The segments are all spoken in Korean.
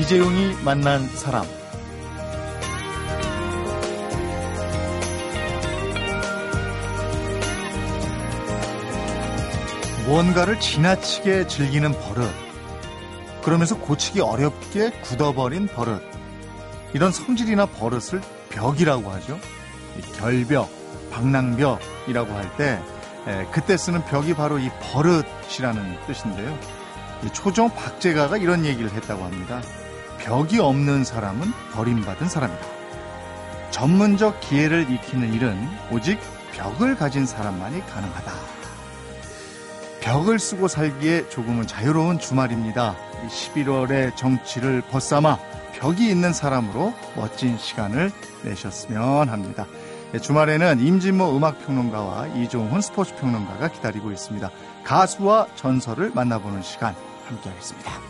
이재용이 만난 사람. 뭔가를 지나치게 즐기는 버릇. 그러면서 고치기 어렵게 굳어버린 버릇. 이런 성질이나 버릇을 벽이라고 하죠. 결벽, 방랑벽이라고 할 때 그때 쓰는 벽이 바로 이 버릇이라는 뜻인데요. 초종 박제가가 이런 얘기를 했다고 합니다. 벽이 없는 사람은 버림받은 사람이다. 전문적 기회를 익히는 일은 오직 벽을 가진 사람만이 가능하다. 벽을 쓰고 살기에 조금은 자유로운 주말입니다. 11월의 정치를 벗삼아 벽이 있는 사람으로 멋진 시간을 내셨으면 합니다. 네, 주말에는 임진모 음악평론가와 이종훈 스포츠평론가가 기다리고 있습니다. 가수와 전설을 만나보는 시간 함께하겠습니다.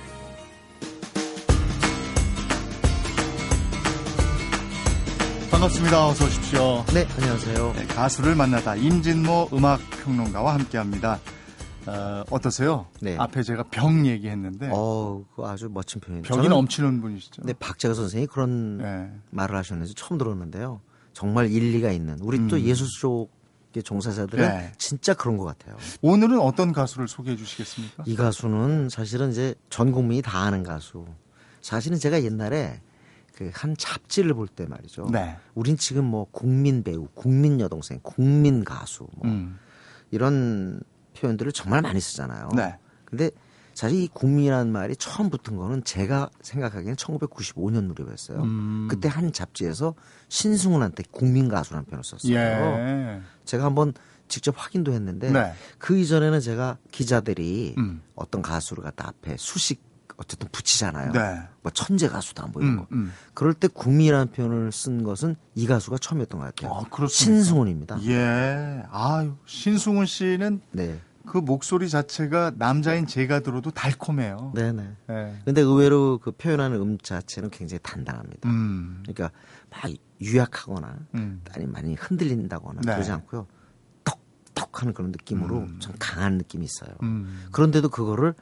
반갑습니다. 어서 오십시오. 네, 안녕하세요. 네, 가수를 만나다 임진모 음악평론가와 함께합니다. 어, 어떠세요? 네. 앞에 제가 병 얘기했는데. 어, 아주 멋진 표현이에요. 벽이 넘치는 분이시죠. 네, 박재가 선생이 그런 네. 말을 하셨는지 처음 들었는데요. 정말 일리가 있는 우리 음. 또 예술 쪽의 종사자들은 네. 진짜 그런 것 같아요. 오늘은 어떤 가수를 소개해 주시겠습니까? 이 가수는 사실은 이제 전 국민이 다 아는 가수. 사실은 제가 옛날에 그 한 잡지를 볼 때 말이죠. 네. 우린 지금 뭐 국민 배우, 국민 여동생, 국민 가수 뭐 음. 이런 표현들을 정말 많이 쓰잖아요. 네. 근데 사실 이 국민이라는 말이 처음 붙은 거는 제가 생각하기에는 1995년 무렵이었어요. 음. 그때 한 잡지에서 신승훈한테 국민 가수라는 표현을 썼어요. 예. 제가 한번 직접 확인도 했는데 네. 그 이전에는 제가 기자들이 음. 어떤 가수를 갖다 앞에 수식 어쨌든 붙이잖아요. 네. 뭐 천재 가수다 뭐 이런 음, 거. 음. 그럴 때 국민이라는 표현을 쓴 것은 이 가수가 처음이었던 것 같아요. 아, 신승훈입니다. 예. 아, 신승훈 씨는 네. 그 목소리 자체가 남자인 제가 들어도 달콤해요. 네네. 네. 근데 의외로 그 표현하는 음 자체는 굉장히 단단합니다. 음. 그러니까 막 유약하거나 음. 아니 많이 흔들린다거나 네. 그러지 않고요. 톡톡 하는 그런 느낌으로 음. 좀 강한 느낌이 있어요. 음. 그런데도 그거를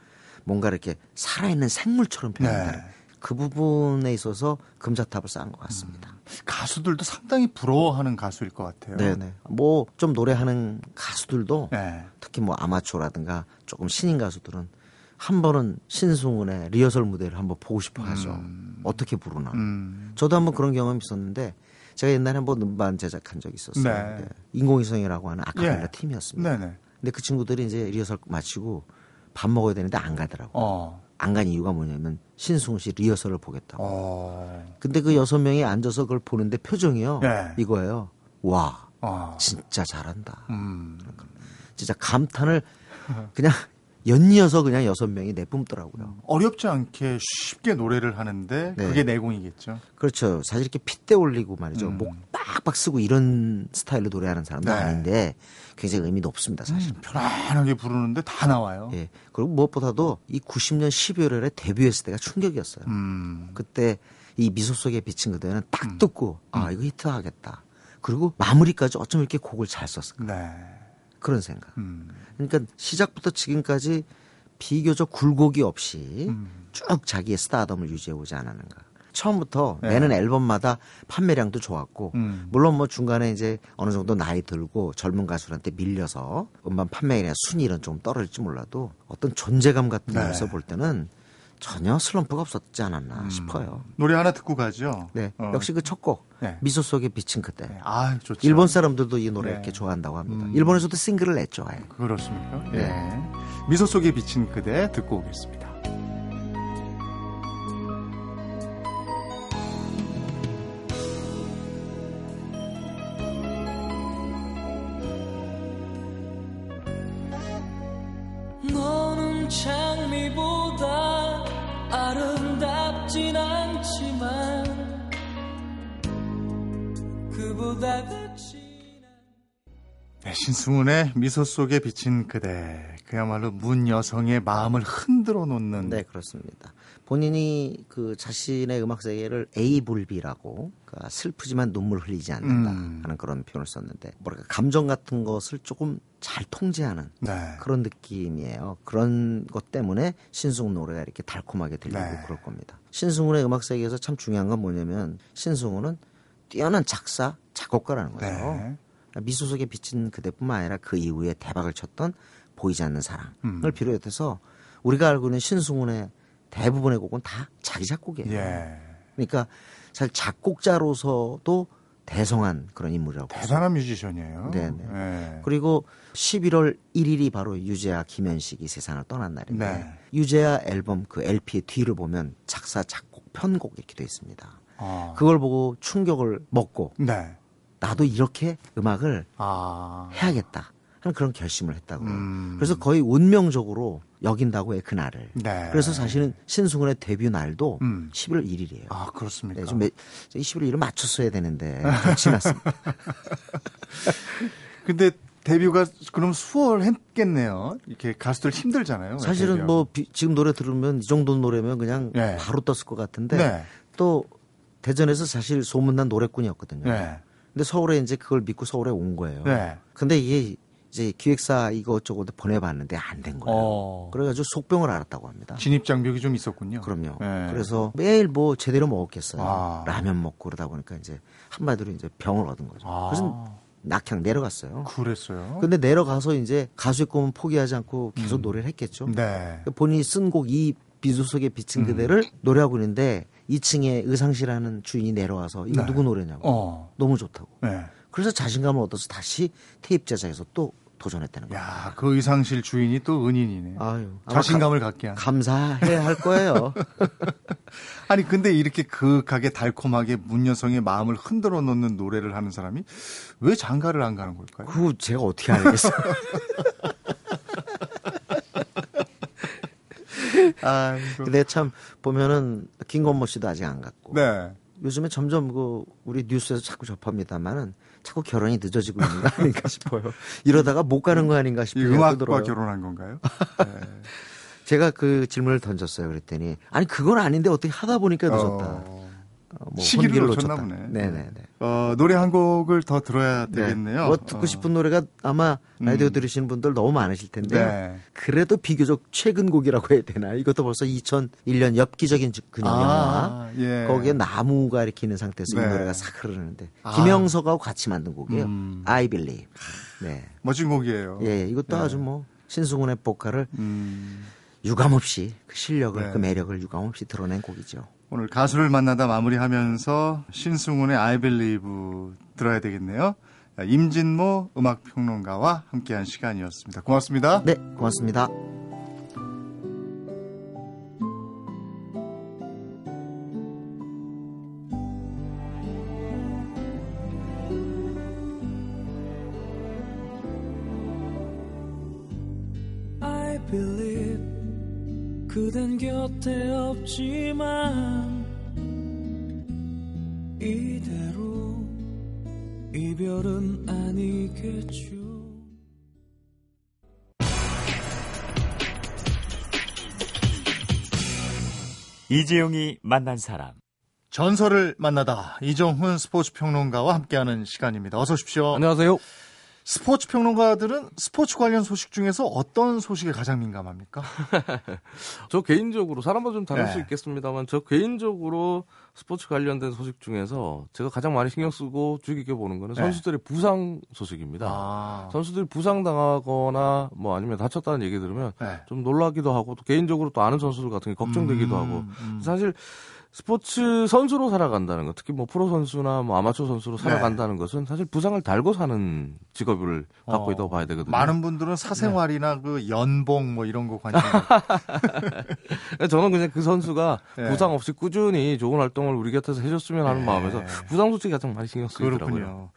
뭔가 이렇게 살아있는 생물처럼 표현한다. 네. 그 부분에 있어서 금자탑을 쌓은 것 같습니다. 음. 가수들도 상당히 부러워하는 가수일 것 같아요. 네네. 뭐 좀 노래하는 가수들도 네. 특히 뭐 아마추어라든가 조금 신인 가수들은 한 번은 신승훈의 리허설 무대를 한번 보고 싶어 하죠. 음. 어떻게 부르나. 음. 저도 한번 그런 경험이 있었는데 제가 옛날에 한번 음반 제작한 적이 있었어요. 네. 네. 인공위성이라고 하는 아카펠라 예. 팀이었습니다. 네네. 근데 그 친구들이 이제 리허설 마치고 밥 먹어야 되는데 안 가더라고요. 어. 안간 이유가 뭐냐면 신승훈 씨 리허설을 보겠다고. 어. 근데 그 여섯 명이 앉아서 그걸 보는데 표정이요. 네. 이거예요. 와, 어. 진짜 잘한다. 음. 진짜 감탄을 그냥 연이어서 그냥 여섯 명이 내뿜더라고요. 어렵지 않게 쉽게 노래를 하는데 네. 그게 내공이겠죠. 그렇죠. 사실 이렇게 핏대 올리고 말이죠. 음. 목 빡빡 쓰고 이런 스타일로 노래하는 사람도 네. 아닌데 굉장히 의미 높습니다. 사실. 음, 편안하게 부르는데 다 나와요. 예. 그리고 무엇보다도 이 90년 12월에 데뷔했을 때가 충격이었어요. 음. 그때 이 미소 속에 비친 그대는 딱 음. 듣고 아 음. 이거 히트하겠다. 그리고 마무리까지 어쩜 이렇게 곡을 잘 썼을까. 네. 그런 생각. 음. 그러니까 시작부터 지금까지 비교적 굴곡이 없이 음. 쭉 자기의 스타덤을 유지해 오지 않았는가. 처음부터 네. 내는 앨범마다 판매량도 좋았고 음. 물론 뭐 중간에 이제 어느 정도 나이 들고 젊은 가수한테 밀려서 음반 판매량 순위 이런 좀 떨어질지 몰라도 어떤 존재감 같은 네. 면에서 볼 때는 전혀 슬럼프가 없었지 않았나 음. 싶어요. 노래 하나 듣고 가죠. 네, 어. 역시 그 첫 곡. 네. 미소 속에 비친 그때. 네. 아, 좋죠. 일본 사람들도 이 노래 네. 이렇게 좋아한다고 합니다. 음. 일본에서도 싱글을 냈죠. 아예. 그렇습니까? 네. 네. 미소 속에 비친 그대 듣고 오겠습니다. 네, 신승훈의 미소 속에 비친 그대 그야말로 문 여성의 마음을 흔들어 놓는 네 그렇습니다. 본인이 그 자신의 음악 세계를 에이블비라고 그러니까 슬프지만 눈물 흘리지 않는다 음. 하는 그런 표현을 썼는데 뭐랄까 감정 같은 것을 조금 잘 통제하는 네. 그런 느낌이에요. 그런 것 때문에 신승훈 노래가 이렇게 달콤하게 들리고 네. 그럴 겁니다. 신승훈의 음악 세계에서 참 중요한 건 뭐냐면 신승훈은 뛰어난 작사, 작곡가라는 거예요. 네. 그러니까 미소 속에 비친 그대뿐만 아니라 그 이후에 대박을 쳤던 보이지 않는 사랑을 음. 비롯해서 우리가 알고 있는 신승훈의 대부분의 곡은 다 자기 작곡이에요. 예. 그러니까 사실 작곡자로서도 대성한 그런 인물이라고. 대단한 뮤지션이에요. 네네. 네. 그리고 11월 1일이 바로 유재하, 김현식이 세상을 떠난 날인데 네. 유재하 앨범 그 LP의 뒤를 보면 작사, 작곡, 편곡 이렇게 돼 있습니다. 아. 그걸 보고 충격을 먹고 네. 나도 이렇게 음악을 아. 해야겠다. 하는 그런 결심을 했다고. 음. 그래서 거의 운명적으로 여긴다고 해 그날을. 네. 그래서 사실은 신승훈의 데뷔 날도 음. 11월 1일이에요. 아 그렇습니까? 네, 좀 11월 1일 맞췄어야 되는데 지났습니다. 근데 데뷔가 그럼 수월했겠네요. 이렇게 가수들 힘들잖아요. 사실은 데뷔하고. 뭐 비, 지금 노래 들으면 이 정도 노래면 그냥 네. 바로 떴을 것 같은데 네. 또 대전에서 사실 소문난 노래꾼이었거든요. 네. 근데 서울에 이제 그걸 믿고 서울에 온 거예요. 네. 근데 이게 이제 기획사 이것저것 보내봤는데 안 된 거예요. 어. 그래가지고 속병을 알았다고 합니다. 진입 장벽이 좀 있었군요. 그럼요. 네. 그래서 매일 뭐 제대로 먹었겠어요. 아. 라면 먹고 그러다 보니까 이제 한마디로 이제 병을 얻은 거죠. 아. 그래서 낙향 내려갔어요. 그랬어요. 근데 내려가서 이제 가수의 꿈은 포기하지 않고 계속 음. 노래를 했겠죠. 네. 본인이 쓴 곡 이 비수 속에 비친 음. 그대를 노래하고 있는데 2층에 의상실하는 주인이 내려와서 이거 네. 누구 노래냐고. 어. 너무 좋다고. 네. 그래서 자신감을 얻어서 다시 테이프 제작에서 또 도전했다는 거예요. 야, 그 의상실 주인이 또 은인이네. 아유, 자신감을 가, 갖게 한. 감사해야 할 거예요. 아니 근데 이렇게 그하게 달콤하게 문 여성의 마음을 흔들어 놓는 노래를 하는 사람이 왜 장가를 안 가는 걸까요? 그 제가 어떻게 알겠어요. 아, 근데 참 보면은 김건모 씨도 아직 안 갔고. 네. 요즘에 점점 그 우리 뉴스에서 자꾸 접합니다만은 자꾸 결혼이 늦어지고 있는 거 아닌가 싶어요. 이러다가 못 가는 거 아닌가 싶어요. 음악과 들어요. 결혼한 건가요? 네. 제가 그 질문을 던졌어요. 그랬더니 아니 그건 아닌데 어떻게 하다 보니까 늦었다. 어... 어, 뭐 시기를 놓쳤나 보네. 네네네. 어, 노래 한 곡을 더 들어야 네. 되겠네요. 뭐 듣고 어. 싶은 노래가 아마 라디오 음. 들으시는 분들 너무 많으실 텐데 네. 그래도 비교적 최근 곡이라고 해야 되나? 이것도 벌써 2001년 엽기적인 근영 아. 예. 거기에 나무가 이렇게 있는 상태에서 네. 이 노래가 싹 흐르는데 아. 김영석하고 같이 만든 곡이에요. 음. I Believe. 네. 멋진 곡이에요. 예, 이것도 네. 아주 뭐 신승훈의 보컬을 음. 유감없이 그 실력을 네. 그 매력을 유감없이 드러낸 곡이죠. 오늘 가수를 만나다 마무리하면서 신승훈의 I Believe 들어야 되겠네요. 임진모 음악평론가와 함께한 시간이었습니다. 고맙습니다. 네, 고맙습니다. 이별은 아니겠죠. 이재용이 만난 사람. 전설을 만나다 이정훈 스포츠 평론가와 함께하는 시간입니다. 어서 오십시오. 안녕하세요. 스포츠 평론가들은 스포츠 관련 소식 중에서 어떤 소식에 가장 민감합니까? 저 개인적으로 사람마다 좀 다를 네. 수 있겠습니다만 저 개인적으로 스포츠 관련된 소식 중에서 제가 가장 많이 신경 쓰고 주의 깊게 보는 거는 네. 선수들의 부상 소식입니다. 아. 선수들이 부상 당하거나 뭐 아니면 다쳤다는 얘기 들으면 네. 좀 놀라기도 하고 또 개인적으로 또 아는 선수들 같은 게 걱정되기도 음, 하고 음. 사실 스포츠 선수로 살아간다는 것, 특히 뭐 프로 선수나 뭐 아마추어 선수로 네. 살아간다는 네. 것은 사실 부상을 달고 사는 직업을 갖고 어, 있다고 봐야 되거든요. 많은 분들은 사생활이나 네. 그 연봉 뭐 이런 거 관심. 저는 그냥 그 선수가 네. 부상 없이 꾸준히 좋은 활동을 우리 곁에서 해줬으면 하는 네. 마음에서 부상 소식이 가장 많이 신경 쓰이더라고요. 그렇군요.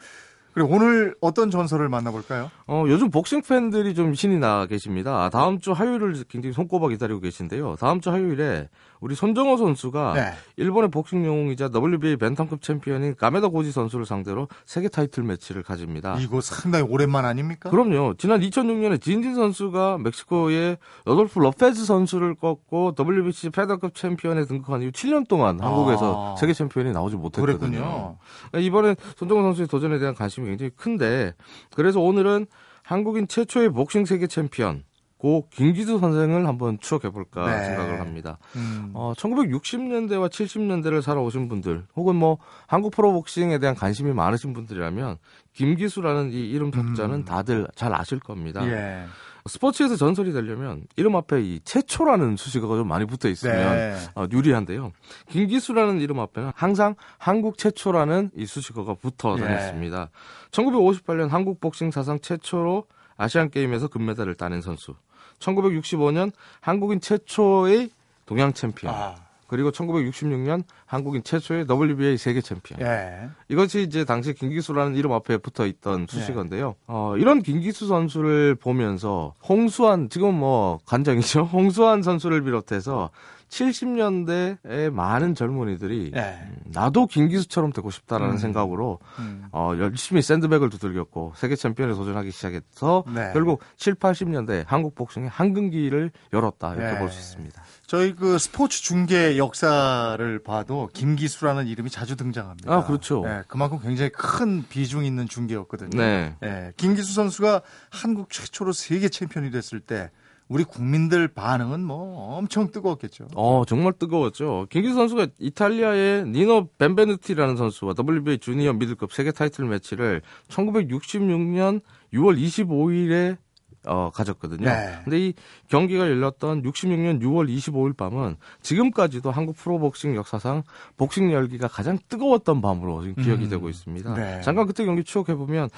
그리고 오늘 어떤 전설을 만나볼까요? 어, 요즘 복싱 팬들이 좀 신이 나 계십니다. 다음 주 화요일을 굉장히 손꼽아 기다리고 계신데요. 다음 주 화요일에 우리 손정오 선수가 네. 일본의 복싱 영웅이자 WBA 벤텀급 챔피언인 가메다 고지 선수를 상대로 세계 타이틀 매치를 가집니다. 이거 상당히 오랜만 아닙니까? 그럼요. 지난 2006년에 지인진 선수가 멕시코의 로돌프 로페즈 선수를 꺾고 WBC 패더급 챔피언에 등극한 이후 7년 동안 한국에서 아. 세계 챔피언이 나오지 못했거든요. 그랬군요. 이번엔 손정호 선수의 도전에 대한 관심이 굉장히 큰데 그래서 오늘은 한국인 최초의 복싱 세계 챔피언 고 김기수 선생을 한번 추억해 볼까 네. 생각을 합니다. 음. 어, 1960년대와 70년대를 살아오신 분들, 혹은 뭐 한국 프로복싱에 대한 관심이 많으신 분들이라면 김기수라는 이 이름 벽자는 음. 다들 잘 아실 겁니다. 예. 스포츠에서 전설이 되려면 이름 앞에 이 최초라는 수식어가 좀 많이 붙어 있으면 네. 어, 유리한데요. 김기수라는 이름 앞에는 항상 한국 최초라는 이 수식어가 붙어 네. 다녔습니다. 네. 1958년 한국 복싱 사상 최초로 아시안 게임에서 금메달을 따낸 선수. 1965년 한국인 최초의 동양 챔피언. 아. 그리고 1966년 한국인 최초의 WBA 세계 챔피언. 예. 이것이 이제 당시 김기수라는 이름 앞에 붙어 있던 수식어인데요. 예. 어, 이런 김기수 선수를 보면서 홍수환 지금 뭐 관장이죠. 홍수환 선수를 비롯해서 70년대에 많은 젊은이들이 네. 나도 김기수처럼 되고 싶다라는 음. 생각으로 음. 어, 열심히 샌드백을 두들겼고 세계 챔피언에 도전하기 시작해서 네. 결국 7, 80년대 한국 복싱의 한근기를 열었다 이렇게 네. 볼수 있습니다. 저희 그 스포츠 중계 역사를 봐도 김기수라는 이름이 자주 등장합니다. 아 그렇죠. 네, 그만큼 굉장히 큰 비중 있는 중계였거든요. 네. 네. 김기수 선수가 한국 최초로 세계 챔피언이 됐을 때 우리 국민들 반응은 뭐 엄청 뜨거웠겠죠. 어, 정말 뜨거웠죠. 김기수 선수가 이탈리아의 니노 벤베누티라는 선수와 WBA 주니어 미들급 세계 타이틀 매치를 1966년 6월 25일에 어, 가졌거든요. 네. 근데 이 경기가 열렸던 66년 6월 25일 밤은 지금까지도 한국 프로복싱 역사상 복싱 열기가 가장 뜨거웠던 밤으로 지금 기억이 음. 되고 있습니다. 네. 잠깐 그때 경기 추억해보면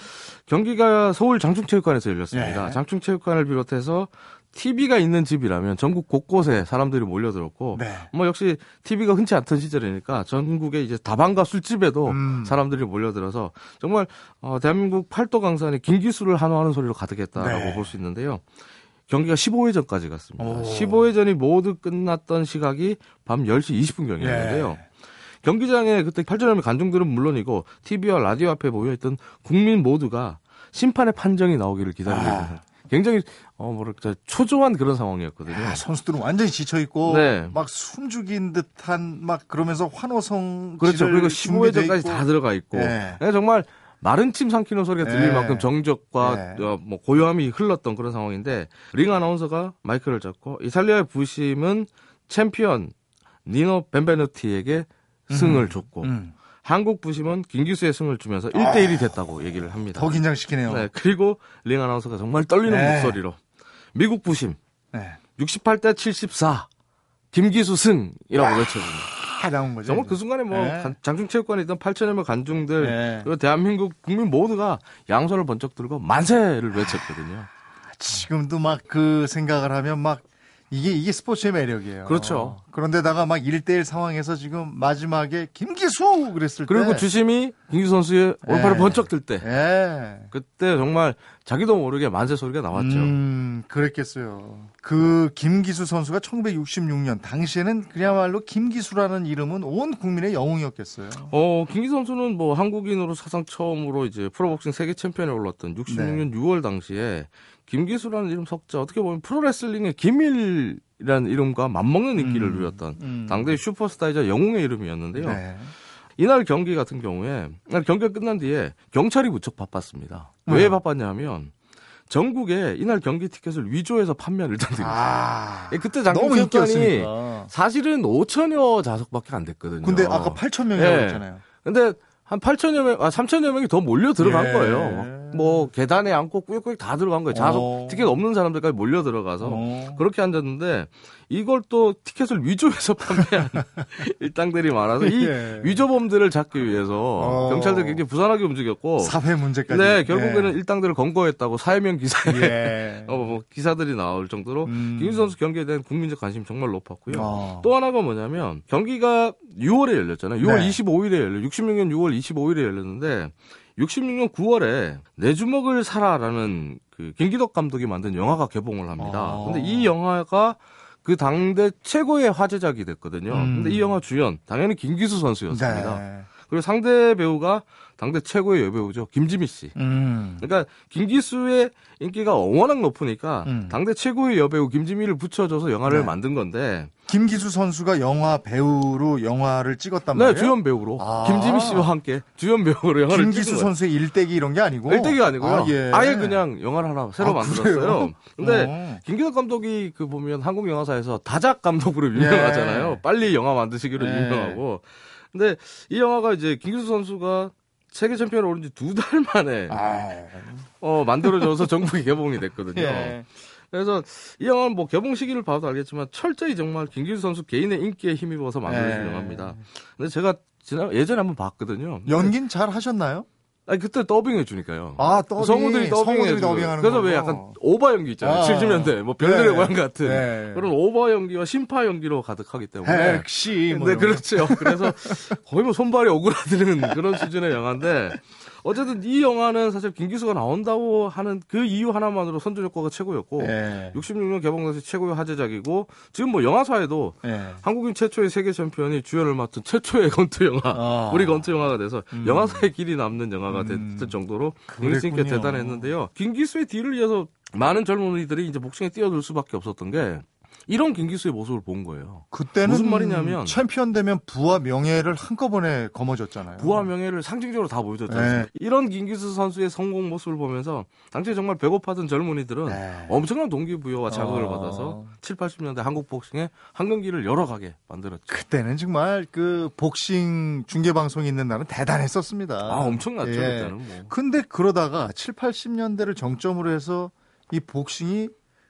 경기가 서울 장충체육관에서 열렸습니다. 네. 장충체육관을 비롯해서 TV가 있는 집이라면 전국 곳곳에 사람들이 몰려들었고 네. 뭐 역시 TV가 흔치 않던 시절이니까 전국에 이제 다방과 술집에도 음. 사람들이 몰려들어서 정말 어, 대한민국 팔도 강산에 김기수를 한호하는 소리로 가득했다라고 네. 볼수 있는데요. 경기가 15회전까지 갔습니다. 오. 15회전이 모두 끝났던 시각이 밤 10시 20분경이었는데요. 네. 경기장에 그때 8천여 명 관중들은 물론이고 TV와 라디오 앞에 모여있던 국민 모두가 심판의 판정이 나오기를 기다리고 아. 굉장히 어 뭐랄까 초조한 그런 상황이었거든요. 아, 선수들은 완전히 지쳐 있고 네. 막 숨죽인 듯한 막 그러면서 환호성 그렇죠. 그리고 15회전까지 다 들어가 있고 네. 네. 정말 마른 침 삼키는 소리가 들릴 네. 만큼 정적과 네. 어, 뭐 고요함이 흘렀던 그런 상황인데 링 아나운서가 마이크를 잡고 이탈리아의 부심은 챔피언 니노 벤베누티에게 승을 음. 줬고 음. 한국 부심은 김기수의 승을 주면서 1대1이 됐다고 얘기를 합니다. 더 긴장시키네요. 네, 그리고 링 아나운서가 정말 떨리는 네. 목소리로 미국 부심 네. 68대 74 김기수 승이라고 외쳐줍니다. 다 나온 거죠. 정말 그 순간에 뭐 네. 장충체육관에 있던 8천여 명 관중들 네. 그리고 대한민국 국민 모두가 양손을 번쩍 들고 만세를 외쳤거든요. 지금도 막 그 생각을 하면 막 이게 이게 스포츠의 매력이에요. 그렇죠. 그런데다가 막 1대1 상황에서 지금 마지막에 김기수 그랬을 그리고 때 그리고 주심이 김기수 선수의 예. 번쩍 들 때. 예. 그때 정말 자기도 모르게 만세 소리가 나왔죠. 음, 그랬겠어요. 그 김기수 선수가 1966년 당시에는 그야말로 김기수라는 이름은 온 국민의 영웅이었겠어요. 어, 김기수 선수는 뭐 한국인으로 사상 처음으로 이제 프로복싱 세계 챔피언에 올랐던 66년 네. 6월 당시에 김기수라는 이름 석자 어떻게 보면 프로레슬링의 김일이라는 이름과 맞먹는 인기를 음, 누렸던 음. 당대 슈퍼스타이자 영웅의 이름이었는데요. 네. 이날 경기 같은 경우에 경기가 끝난 뒤에 경찰이 무척 바빴습니다. 음. 왜 바빴냐면 전국에 이날 경기 티켓을 위조해서 판매를 일단. 아, 예, 그때 장기체육관이 사실은 5천여 좌석밖에 안 됐거든요. 근데 아까 8천 명이라고 네. 했잖아요. 근데 한 8천여 명, 아 3천여 명이 더 몰려 들어간 예. 거예요. 뭐 계단에 앉고 꾸역꾸역 다 들어간 거예요. 자석 어. 티켓 없는 사람들까지 몰려 들어가서 어. 그렇게 앉았는데 이걸 또 티켓을 위조해서 판매한 일당들이 많아서 이 예. 위조범들을 잡기 위해서 어. 경찰들이 굉장히 부산하게 움직였고 사회 문제까지 네 결국에는 예. 일당들을 검거했다고 사회명 기사에 예. 어, 뭐 기사들이 나올 정도로 음. 김윤 선수 경기에 대한 국민적 관심이 정말 높았고요. 어. 또 하나가 뭐냐면 경기가 6월에 열렸잖아요. 6월 네. 25일에 열려 66년 6월 25일에 열렸는데 66년 9월에 내 주먹을 사라라는 그 김기덕 감독이 만든 영화가 개봉을 합니다. 아. 근데 이 영화가 그 당대 최고의 화제작이 됐거든요. 음. 근데 이 영화 주연 당연히 김기수 선수였습니다. 네. 그리고 상대 배우가 당대 최고의 여배우죠. 김지미 씨. 음. 그러니까 김기수의 인기가 워낙 높으니까 음. 당대 최고의 여배우 김지미를 붙여줘서 영화를 네. 만든 건데 김기수 선수가 영화 배우로 영화를 찍었단 네, 말이에요? 네, 주연 배우로. 아~ 김지미 씨와 함께 주연 배우로 영화를 김기수 선수의 일대기 이런 게 아니고? 일대기가 아니고요. 아, 예. 그냥 영화를 하나 새로 아, 만들었어요. 근데 어. 김기덕 감독이 그 보면 한국 영화사에서 다작 감독으로 유명하잖아요. 예. 빨리 영화 만드시기로 예. 유명하고. 근데 이 영화가 이제 김기수 선수가 세계 챔피언을 오른 지 두 달 만에 아. 어, 만들어져서 전국이 개봉이 됐거든요. 예. 그래서 이 영화는 뭐 개봉 시기를 봐도 알겠지만 철저히 정말 김기수 선수 개인의 인기에 힘입어서 만들어진 예. 영화입니다. 근데 제가 지난 예전에 한번 봤거든요. 연기는 잘 하셨나요? 아니 그때 더빙 해 주니까요. 아 더빙. 성우들이 더빙 더빙하는 그래서 왜 약간 오바 연기 있잖아요. 아. 70년대 뭐 별들의 네. 고향 같은 네. 그런 오바 연기와 신파 연기로 가득하기 때문에. 역시. 뭐 네 그렇죠. 그래서 거의 뭐 손발이 오그라드는 그런 수준의 영화인데 어쨌든 이 영화는 사실 김기수가 나온다고 하는 그 이유 하나만으로 선전 효과가 최고였고 네. 66년 개봉해서 최고의 화제작이고 지금 뭐 영화사에도 네. 한국인 최초의 세계 챔피언이 주연을 맡은 최초의 권투 영화 어. 우리 권투 영화가 돼서 음. 영화사의 길이 남는 영화가 음. 됐을 정도로 음. 대단했는데요. 김기수의 뒤를 이어서 많은 젊은이들이 이제 복싱에 뛰어들 수밖에 없었던 게 이런 김기수의 모습을 본 거예요. 그때는 무슨 말이냐면 챔피언 되면 부와 명예를 한꺼번에 거머쥐었잖아요. 부와 명예를 상징적으로 다 보여줬잖아요. 네. 이런 김기수 선수의 성공 모습을 보면서 당시에 정말 배고파던 젊은이들은 네. 엄청난 동기부여와 자극을 어... 받아서 7, 80년대 한국 복싱에 한 경기를 여러 가게 만들었죠. 그때는 정말 그 복싱 중계 방송이 있는 날은 대단했었습니다. 아, 엄청났죠, 예. 그때는 뭐. 근데 그러다가 7, 80년대를 정점으로 해서 이 복싱이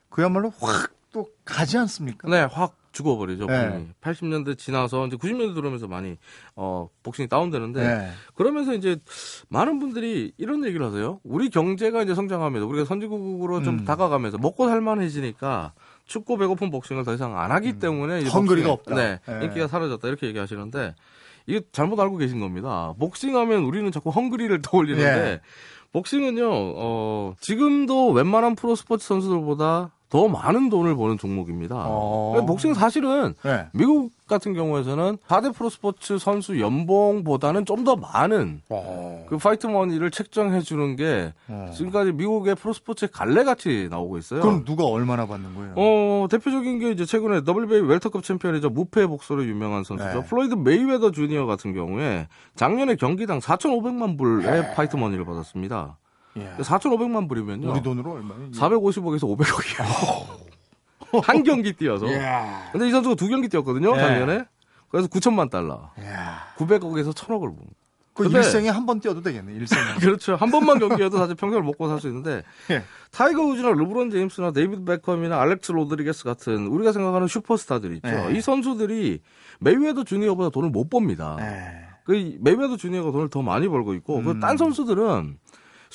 그야말로 확 또 가지 않습니까? 네, 확 죽어버리죠. 네. 80년대 지나서 이제 90년대 들어오면서 많이 어 복싱이 다운되는데 네. 그러면서 이제 많은 분들이 이런 얘기를 하세요. 우리 경제가 이제 성장하면서 우리가 선진국으로 좀 음. 다가가면서 먹고 살만해지니까 축구 배고픈 복싱을 더 이상 안 하기 음. 때문에 헝그리가 없다. 네, 네, 인기가 사라졌다 이렇게 얘기하시는데 이게 잘못 알고 계신 겁니다. 복싱하면 우리는 자꾸 헝그리를 떠올리는데 네. 복싱은요, 어, 지금도 웬만한 프로 스포츠 선수들보다 더 많은 돈을 버는 종목입니다. 어... 복싱 사실은 네. 미국 같은 경우에서는 4대 프로스포츠 선수 연봉보다는 좀 더 많은 어... 그 파이트 머니를 책정해 주는 게 어... 지금까지 미국의 프로스포츠의 관례같이 나오고 있어요. 그럼 누가 얼마나 받는 거예요? 어, 대표적인 게 이제 최근에 WBA 웰터급 챔피언이자 무패 복서로 유명한 선수죠. 네. 플로이드 메이웨더 주니어 같은 경우에 작년에 경기당 4,500만 불의 네. 파이트 머니를 받았습니다. 예. 4,500만 불이면요. 우리 돈으로 얼마예요? 450억에서 500억이에요. 한 경기 뛰어서. 예. 근데 이 선수가 두 경기 뛰었거든요, 예. 작년에. 그래서 9천만 달러. 예. 900억에서 1,000억을 번. 그 일생에 한 번 뛰어도 되겠네, 일생에. 그렇죠. 한 번만 경기해도 사실 평생을 먹고 살 수 있는데, 예. 타이거 우즈나 르브론 제임스나 데이비드 베컴이나 알렉스 로드리게스 같은 우리가 생각하는 슈퍼스타들 있죠. 예. 이 선수들이 메이웨더 주니어보다 돈을 못 법니다. 예. 그 메이웨더 주니어가 돈을 더 많이 벌고 있고, 그 음. 그딴 선수들은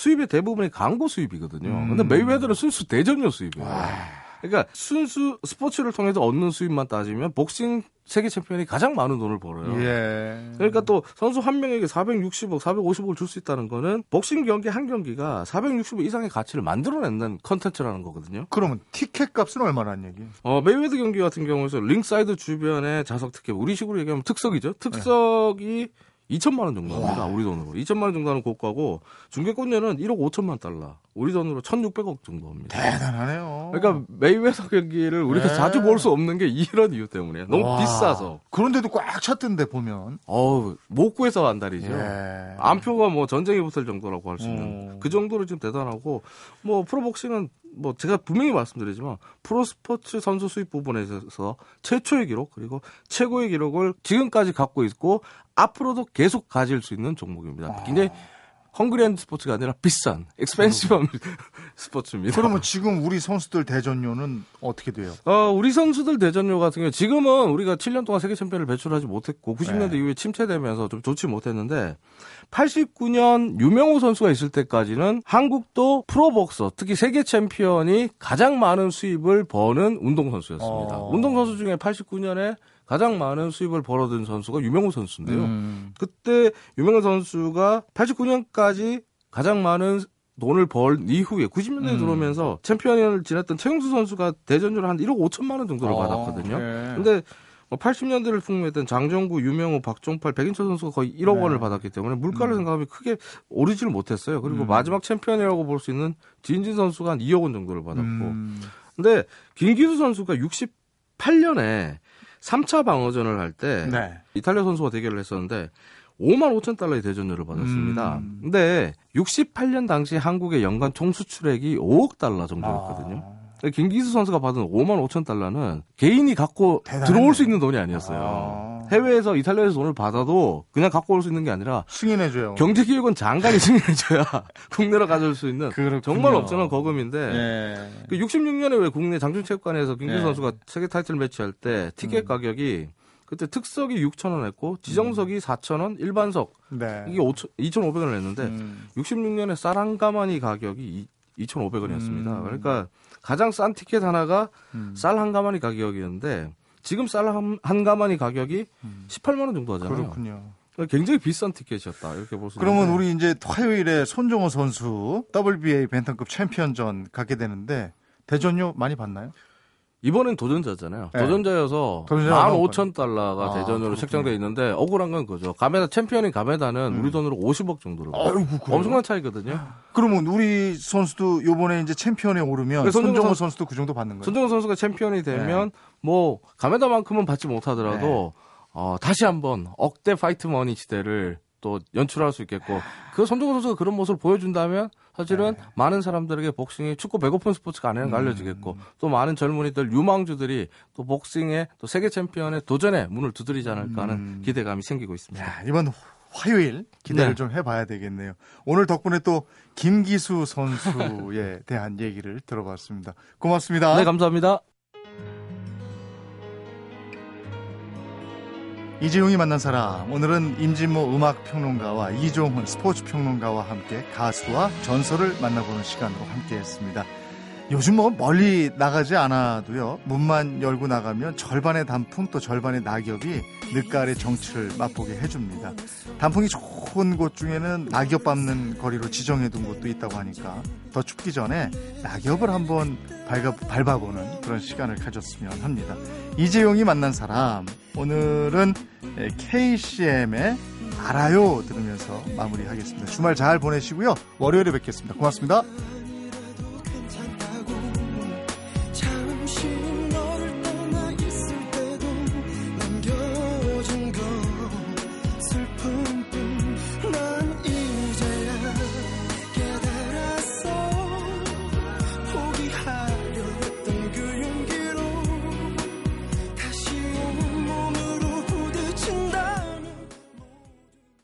수입의 대부분이 광고 수입이거든요. 음. 근데 메이웨더는 순수 대전료 수입이에요. 와. 그러니까 순수 스포츠를 통해서 얻는 수입만 따지면 복싱 세계 챔피언이 가장 많은 돈을 벌어요. 예. 그러니까 또 선수 한 명에게 460억, 450억을 줄 수 있다는 거는 복싱 경기 한 경기가 460억 이상의 가치를 만들어낸다는 컨텐츠라는 거거든요. 그러면 티켓 값은 얼마라는 얘기? 어, 메이웨더 경기 같은 경우에서 링사이드 주변에 좌석 티켓, 우리 식으로 얘기하면 특석이죠. 특석이 네. 2천만 원 정도 합니다. 우리 돈으로. 2천만 원 정도 하는 고가고 중계권료는 1억 5천만 달러. 우리 돈으로 1,600억 정도 합니다. 대단하네요. 그러니까 메이웨더 경기를 우리가 네. 자주 볼 수 없는 게 이런 이유 때문에 너무 와. 비싸서. 그런데도 꽉 찼던데 보면. 어우, 못 구해서 안달이죠. 예. 암표가 뭐 전쟁이 붙을 정도라고 할 수 있는 음. 그 정도로 지금 대단하고 뭐 프로복싱은 뭐 제가 분명히 말씀드리지만 프로스포츠 선수 수입 부분에 있어서 최초의 기록 그리고 최고의 기록을 지금까지 갖고 있고 앞으로도 계속 가질 수 있는 종목입니다. 아. 굉장히 헝그리한 스포츠가 아니라 비싼, 엑스펜시브한 스포츠입니다. 그러면 지금 우리 선수들 대전료는 어떻게 돼요? 어, 우리 선수들 대전료 같은 경우 지금은 우리가 7년 동안 세계 챔피언을 배출하지 못했고 90년대 네. 이후에 침체되면서 좀 좋지 못했는데 89년 유명호 선수가 있을 때까지는 한국도 프로복서, 특히 세계 챔피언이 가장 많은 수입을 버는 운동선수였습니다. 어. 운동선수 중에 89년에 가장 많은 수입을 벌어든 선수가 유명호 선수인데요. 음. 그때 유명호 선수가 89년까지 가장 많은 돈을 벌 이후에 90년대에 음. 들어오면서 챔피언을 지냈던 최용수 선수가 대전주로 한 1억 5천만 원 정도를 어, 받았거든요. 네. 근데 80년대를 풍미했던 장정구, 유명우, 박종팔, 백인철 선수가 거의 1억 네. 원을 받았기 때문에 물가를 음. 생각하면 크게 오르지를 못했어요. 그리고 음. 마지막 챔피언이라고 볼 수 있는 진진 선수가 한 2억 원 정도를 받았고. 음. 근데 김기수 선수가 68년에 3차 방어전을 할때 네. 이탈리아 선수와 대결을 했었는데 5만 5천 달러의 대전료를 받았습니다. 음. 근데 68년 당시 한국의 연간 총 수출액이 5억 달러 정도였거든요. 아. 김기수 선수가 받은 5만 5천 달러는 개인이 갖고 대단하네. 들어올 수 있는 돈이 아니었어요. 아. 해외에서 이탈리아에서 돈을 받아도 그냥 갖고 올 수 있는 게 아니라 승인해줘요. 경제기획원 장관이 승인해줘야 국내로 가져올 수 있는 그렇군요. 정말 엄청난 거금인데 예. 그 66년에 왜 국내 장충체육관에서 김기수 네. 선수가 세계 타이틀 매치할 때 티켓 음. 가격이 그때 특석이 6천 원 했고 지정석이 4천 원, 일반석 네. 이게 5천, 2,500원을 했는데 음. 66년에 쌀한 가마니 가격이 2,500원이었습니다. 음. 그러니까 가장 싼 티켓 하나가 음. 쌀한 가마니 가격이었는데 지금 쌀한 가마니 가격이 음. 18만 원 정도 하잖아요. 그렇군요. 그러니까 굉장히 비싼 티켓이었다 이렇게 볼수 있는데. 그러면 우리 이제 화요일에 손정호 선수 WBA 벤턴급 챔피언전 가게 되는데 대전료 많이 받나요? 이번엔 도전자잖아요. 네. 도전자여서 도전자가 15,000달러가 아, 대전으로. 책정돼 있는데 억울한 건 그죠. 가메다 챔피언인 가메다는 음. 우리 돈으로 50억 정도로 아이고? 엄청난 차이거든요. 그러면 우리 선수도 요번에 이제 챔피언에 오르면 그 손정오 손정오 선- 선수 도 그 정도 받는 거예요? 손정오 선수가 챔피언이 되면 네. 뭐 가메다만큼은 받지 못하더라도 어, 다시 한번 억대 파이트 머니 시대를 또 연출할 수 있겠고 그 손정오 선수가 그런 모습을 보여준다면 사실은 네. 많은 사람들에게 복싱이 춥고 배고픈 스포츠가 아니라는 걸 음. 알려지겠고 또 많은 젊은이들 유망주들이 또 복싱에 또 세계 챔피언의 도전에 문을 두드리지 않을까 하는 음. 기대감이 생기고 있습니다. 야, 이번 화요일 기대를 네. 좀 해봐야 되겠네요. 오늘 덕분에 또 김기수 선수에 대한 얘기를 들어봤습니다. 고맙습니다. 네, 감사합니다. 이재용이 만난 사람 오늘은 임진모 음악 평론가와 이종훈 스포츠 평론가와 함께 가수와 전설을 만나보는 시간으로 함께했습니다. 요즘 뭐 멀리 나가지 않아도요 문만 열고 나가면 절반의 단풍 또 절반의 낙엽이 늦가을의 정취를 맛보게 해줍니다. 단풍이 좋은 곳 중에는 낙엽 밟는 거리로 지정해둔 곳도 있다고 하니까 더 춥기 전에 낙엽을 한번 밟아, 밟아보는 그런 시간을 가졌으면 합니다. 이재용이 만난 사람 오늘은 KCM의 알아요 들으면서 마무리하겠습니다. 주말 잘 보내시고요. 월요일에 뵙겠습니다. 고맙습니다.